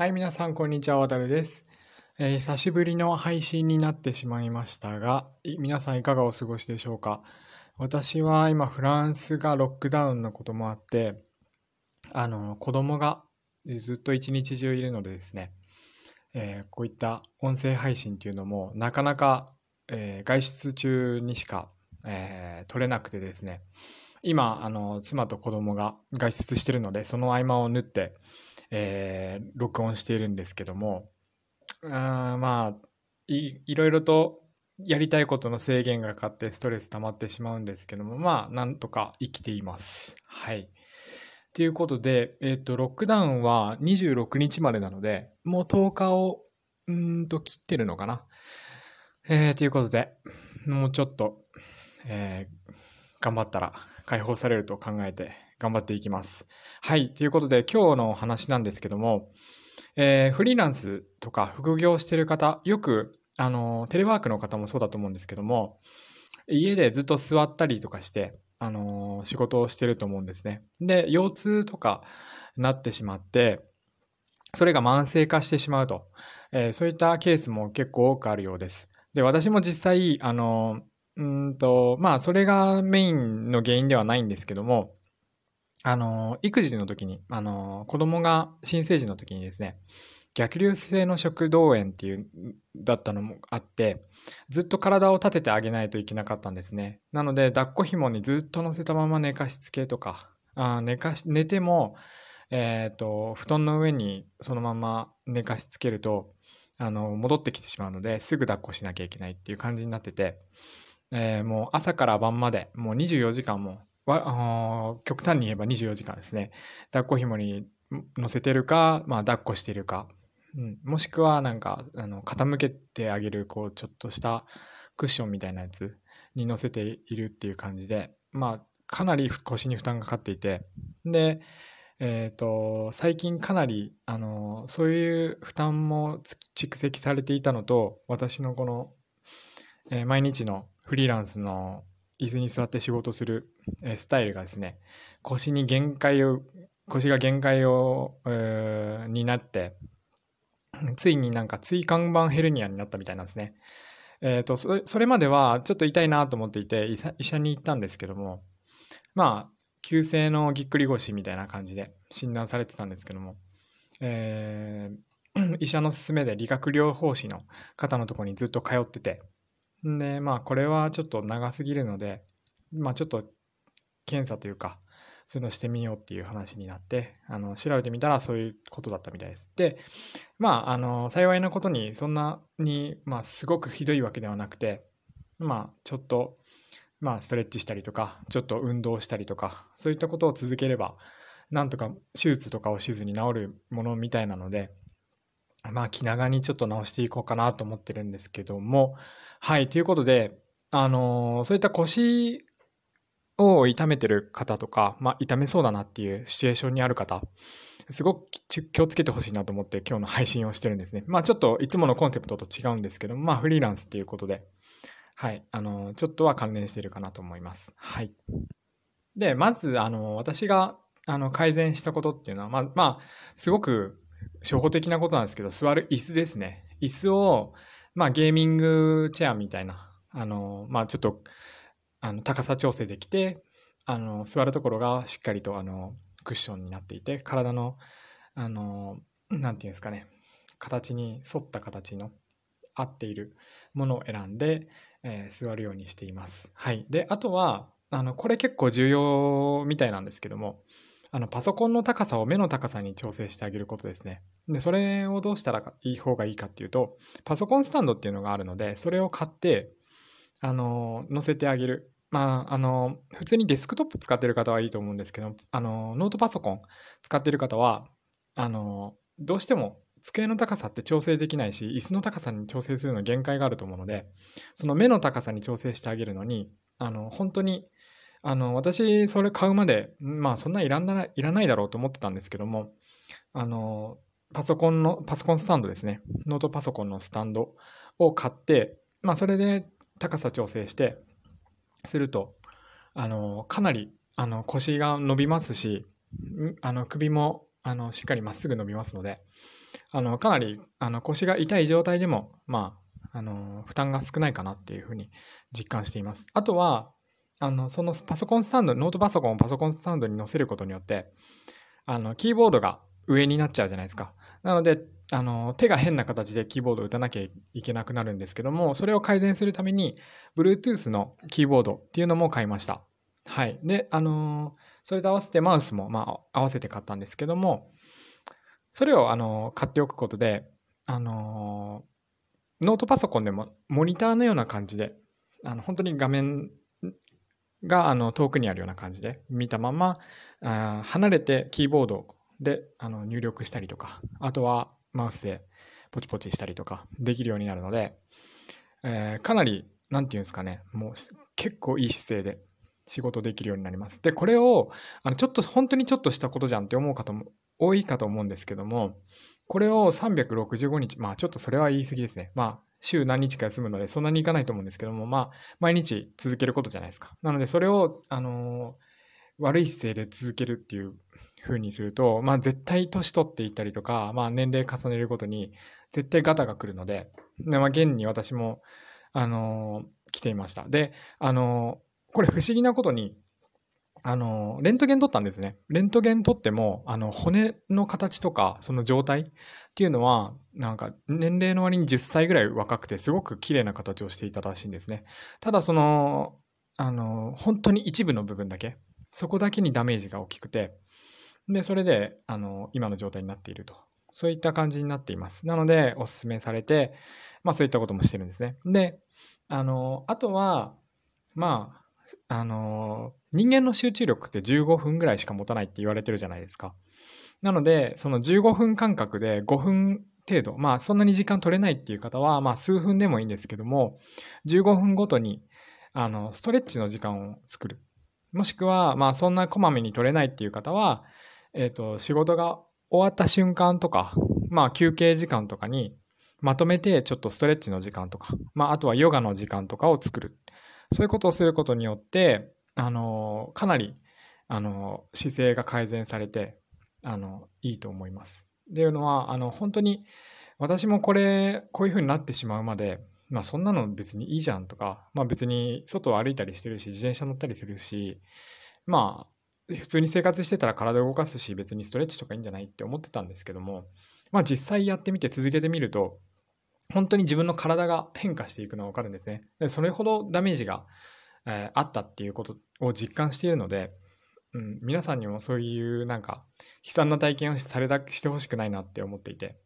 はい、皆さん、こんにちは。わたるです、えー、久しぶりの配信になってしまいましたが、皆さんいかがお過ごしでしょうか？私は今、フランスがロックダウンのこともあって、あの、子供がずっと一日中いるのでですね、えー、こういった音声配信っていうのも、なかなか、えー、外出中にしか、えー、撮れなくてですね、今、あの、妻と子供が外出してるので、その合間を縫って、えー、録音しているんですけども、あまあい、いろいろとやりたいことの制限がかかってストレス溜まってしまうんですけども、まあ、なんとか生きています。はい。ということで、えっ、ー、と、ロックダウンは26日までなので、もう10日を、うんと切ってるのかな。えー、ということで、もうちょっと、えー、頑張ったら解放されると考えて頑張っていきます。はい。ということで、今日の話なんですけども、えー、フリーランスとか副業してる方、よく、あの、テレワークの方もそうだと思うんですけども、家でずっと座ったりとかして、あの、仕事をしてると思うんですね。で、腰痛とかなってしまって、それが慢性化してしまうと、えー、そういったケースも結構多くあるようです。で、私も実際、あの、うんと、まあ、それがメインの原因ではないんですけども、あの、育児の時に、あの、子供が新生児の時にですね、逆流性の食道炎っていう、だったのもあって、ずっと体を立ててあげないといけなかったんですね。なので、抱っこ紐にずっと乗せたまま寝かしつけとか、あ寝かし、寝ても、えっ、ー、と、布団の上にそのまま寝かしつけると、あの、戻ってきてしまうので、すぐ抱っこしなきゃいけないっていう感じになってて、えー、もう朝から晩まで、もう24時間もわあ極端に言えば24時間ですね。抱っこ紐に乗せてるか、まあ、抱っこしてるか、うん、もしくはなんかあの傾けてあげるこうちょっとしたクッションみたいなやつに乗せているっていう感じで、まあ、かなり腰に負担がかかっていて。で、えーと、最近かなりあのそういう負担も蓄積されていたのと私のこの、えー、毎日のフリーランスの椅子に座って仕事する、えスタイルがですね、腰に限界を、腰が限界を、えー、になって、ついになんか椎間板ヘルニアになったみたいなんですね。えっ、ー、とそれ、それまではちょっと痛いなと思っていて医者に行ったんですけども、まあ、急性のぎっくり腰みたいな感じで診断されてたんですけども、えー、医者の勧めで理学療法士の方のとこにずっと通ってて、で、まあ、これはちょっと長すぎるので、まあ、ちょっと検査というか、そういうのしてみようっていう話になって、あの、調べてみたらそういうことだったみたいです。で、まあ、あの、幸いなことに、そんなに、まあ、すごくひどいわけではなくて、まあ、ちょっと、まあ、ストレッチしたりとか、ちょっと運動したりとか、そういったことを続ければ、なんとか手術とかをしずに治るものみたいなので、まあ、気長にちょっと直していこうかなと思ってるんですけども、はい、ということで、あのー、そういった腰を痛めてる方とか、まあ、痛めそうだなっていうシチュエーションにある方、すごく気をつけてほしいなと思って今日の配信をしてるんですね。まあちょっといつものコンセプトと違うんですけどまあフリーランスっていうことで、はい、あの、ちょっとは関連しているかなと思います。はい。で、まず、あの、私が、あの、改善したことっていうのは、まあ、まあ、すごく初歩的なことなんですけど、座る椅子ですね。椅子を、まあゲーミングチェアみたいな、あの、まあちょっと、あの、高さ調整できて、あの、座るところがしっかりと、あの、クッションになっていて、体の、あの、なんていうんですかね、形に沿った形の合っているものを選んで、えー、座るようにしています。はい。で、あとは、あの、これ結構重要みたいなんですけども、あの、パソコンの高さを目の高さに調整してあげることですね。で、それをどうしたらいい方がいいかっていうと、パソコンスタンドっていうのがあるので、それを買って、あの、載せてあげる。まあ、あの、普通にデスクトップ使ってる方はいいと思うんですけど、あの、ノートパソコン使ってる方は、あの、どうしても机の高さって調整できないし、椅子の高さに調整するの限界があると思うので、その目の高さに調整してあげるのに、あの、本当にあの、私、それ買うまで、まあ、そんないらんない、いらないだろうと思ってたんですけども、あの、パソコンの、パソコンスタンドですね。ノートパソコンのスタンドを買って、まあ、それで高さ調整して、すると、あの、かなり、あの、腰が伸びますし、あの、首も、あの、しっかりまっすぐ伸びますので、あの、かなり、あの、腰が痛い状態でも、まあ、あの、負担が少ないかなっていうふうに実感しています。あとは、あの、そのパソコンスタンド、ノートパソコンをパソコンスタンドに載せることによって、あの、キーボードが上になっちゃうじゃないですか。なので、あの、手が変な形でキーボードを打たなきゃいけなくなるんですけども、それを改善するために、Bluetooth のキーボードっていうのも買いました。はい。で、あのそれと合わせてマウスも、まあ、合わせて買ったんですけども、それを、あの買っておくことで、あのノートパソコンでもモニターのような感じで、あの本当に画面があの遠くにあるような感じで見たままあ離れてキーボードであの入力したりとかあとはマウスでポチポチしたりとかできるようになるので、えー、かなり何て言うんですかねもう結構いい姿勢で仕事できるようになります。でこれをあのちょっと本当にちょっとしたことじゃんって思う方も多いかと思うんですけどもこれを365日まあちょっとそれは言い過ぎですねまあ週何日か休むので、そんなにいかないと思うんですけども、まあ、毎日続けることじゃないですか。なので、それを、あのー、悪い姿勢で続けるっていう風にすると、まあ、絶対年取っていったりとか、まあ、年齢重ねるごとに、絶対ガタが来るので、でまあ、現に私も、あのー、来ていました。で、あのー、これ不思議なことに、あの、レントゲン撮ったんですね。レントゲン撮っても、あの、骨の形とか、その状態っていうのは、なんか、年齢の割に10歳ぐらい若くて、すごく綺麗な形をしていたらしいんですね。ただ、その、あの、本当に一部の部分だけ、そこだけにダメージが大きくて、で、それで、あの、今の状態になっていると。そういった感じになっています。なので、お勧めされて、まあ、そういったこともしてるんですね。で、あの、あとは、まあ、あの、人間の集中力って15分ぐらいしか持たないって言われてるじゃないですか。なので、その15分間隔で5分程度、まあそんなに時間取れないっていう方は、まあ数分でもいいんですけども、15分ごとに、あの、ストレッチの時間を作る。もしくは、まあそんなこまめに取れないっていう方は、えっ、ー、と、仕事が終わった瞬間とか、まあ休憩時間とかに、まとめてちょっとストレッチの時間とか、まああとはヨガの時間とかを作る。そういうことをすることによって、あの、かなり、あの、姿勢が改善されて、あの、いいと思います。っていうのは、あの、本当に、私もこれ、こういう風になってしまうまで、まあそんなの別にいいじゃんとか、まあ別に外を歩いたりしてるし、自転車乗ったりするし、まあ普通に生活してたら体を動かすし、別にストレッチとかいいんじゃないって思ってたんですけども、まあ実際やってみて続けてみると、本当に自分の体が変化していくのがわかるんですね。でそれほどダメージがえー、あったっていうことを実感しているので、うん、皆さんにもそういうなんか悲惨な体験をされたしてほしくないなって思っていて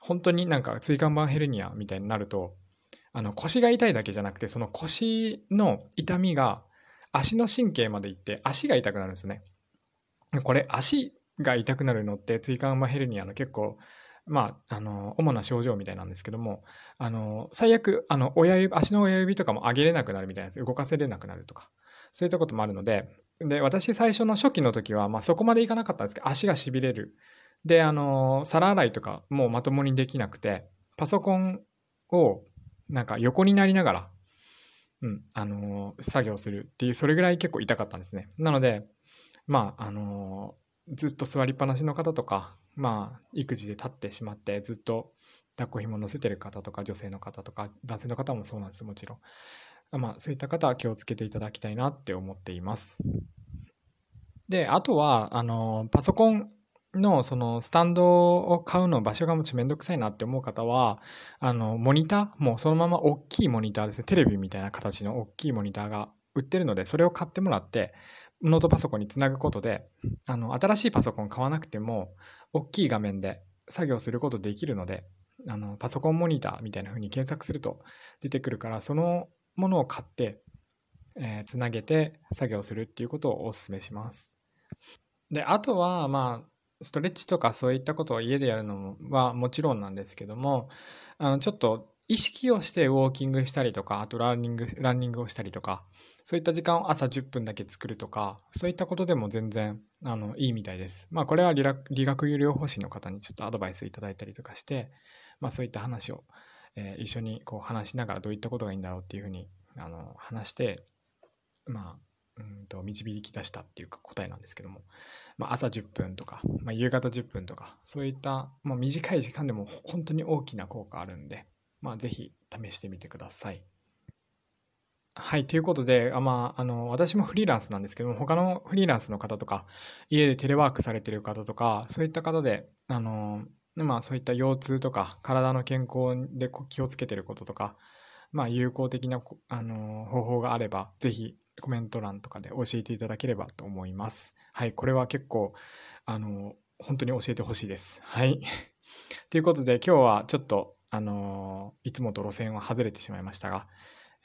本当になんか椎間板ヘルニアみたいになるとあの腰が痛いだけじゃなくてその腰の痛みが足の神経まで行って足が痛くなるんですねこれ足が痛くなるのって椎間板ヘルニアの結構まあ、あの、主な症状みたいなんですけども、あの、最悪、あの、親指、足の親指とかも上げれなくなるみたいなやつ、動かせれなくなるとか、そういったこともあるので、で、私最初の初期の時は、まあそこまでいかなかったんですけど、足が痺れる。で、あの、皿洗いとかもうまともにできなくて、パソコンをなんか横になりながら、うん、あの、作業するっていう、それぐらい結構痛かったんですね。なので、まあ、あの、ずっと座りっぱなしの方とか、まあ、育児で立ってしまってずっと抱っこ紐乗せてる方とか女性の方とか男性の方もそうなんですもちろん。まあ、そういった方は気をつけていただきたいなって思っています。で、あとは、あの、パソコンのそのスタンドを買うの場所がもちめんどくさいなって思う方は、あの、モニター、もうそのまま大きいモニターですね、テレビみたいな形の大きいモニターが売ってるので、それを買ってもらって、ノートパソコンにつなぐことで、あの、新しいパソコン買わなくても、大きい画面で作業することできるので、あの、パソコンモニターみたいな風に検索すると出てくるから、そのものを買って、えー、つなげて作業するっていうことをお勧めします。で、あとは、まあ、ストレッチとかそういったことを家でやるのはもちろんなんですけども、あの、ちょっと意識をしてウォーキングしたりとか、あとランニング、ランニングをしたりとか、そういった時間を朝10分だけ作るとか、そういったことでも全然、あの、いいみたいです。まあ、これは理学療法士の方にちょっとアドバイスいただいたりとかして、まあ、そういった話を、えー、一緒にこう話しながらどういったことがいいんだろうっていうふうに、あの、話して、まあ、うんと導き出したっていうか答えなんですけども、まあ、朝10分とか、まあ、夕方10分とか、そういった、まあ、短い時間でも本当に大きな効果あるんで、まあ、ぜひ試してみてください。はい。ということで、あまあ、あの、私もフリーランスなんですけども、他のフリーランスの方とか、家でテレワークされてる方とか、そういった方で、あの、まあ、そういった腰痛とか、体の健康で気をつけてることとか、まあ、有効的な、あの、方法があれば、ぜひコメント欄とかで教えていただければと思います。はい。これは結構、あの、本当に教えてほしいです。はい。ということで、今日はちょっと、あの、いつもと路線は外れてしまいましたが、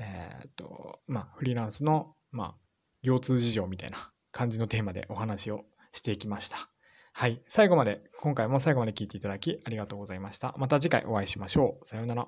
えっ、と、まあ、フリーランスの、まあ、腰痛事情みたいな感じのテーマでお話をしていきました。はい。最後まで、今回も最後まで聞いていただきありがとうございました。また次回お会いしましょう。さようなら。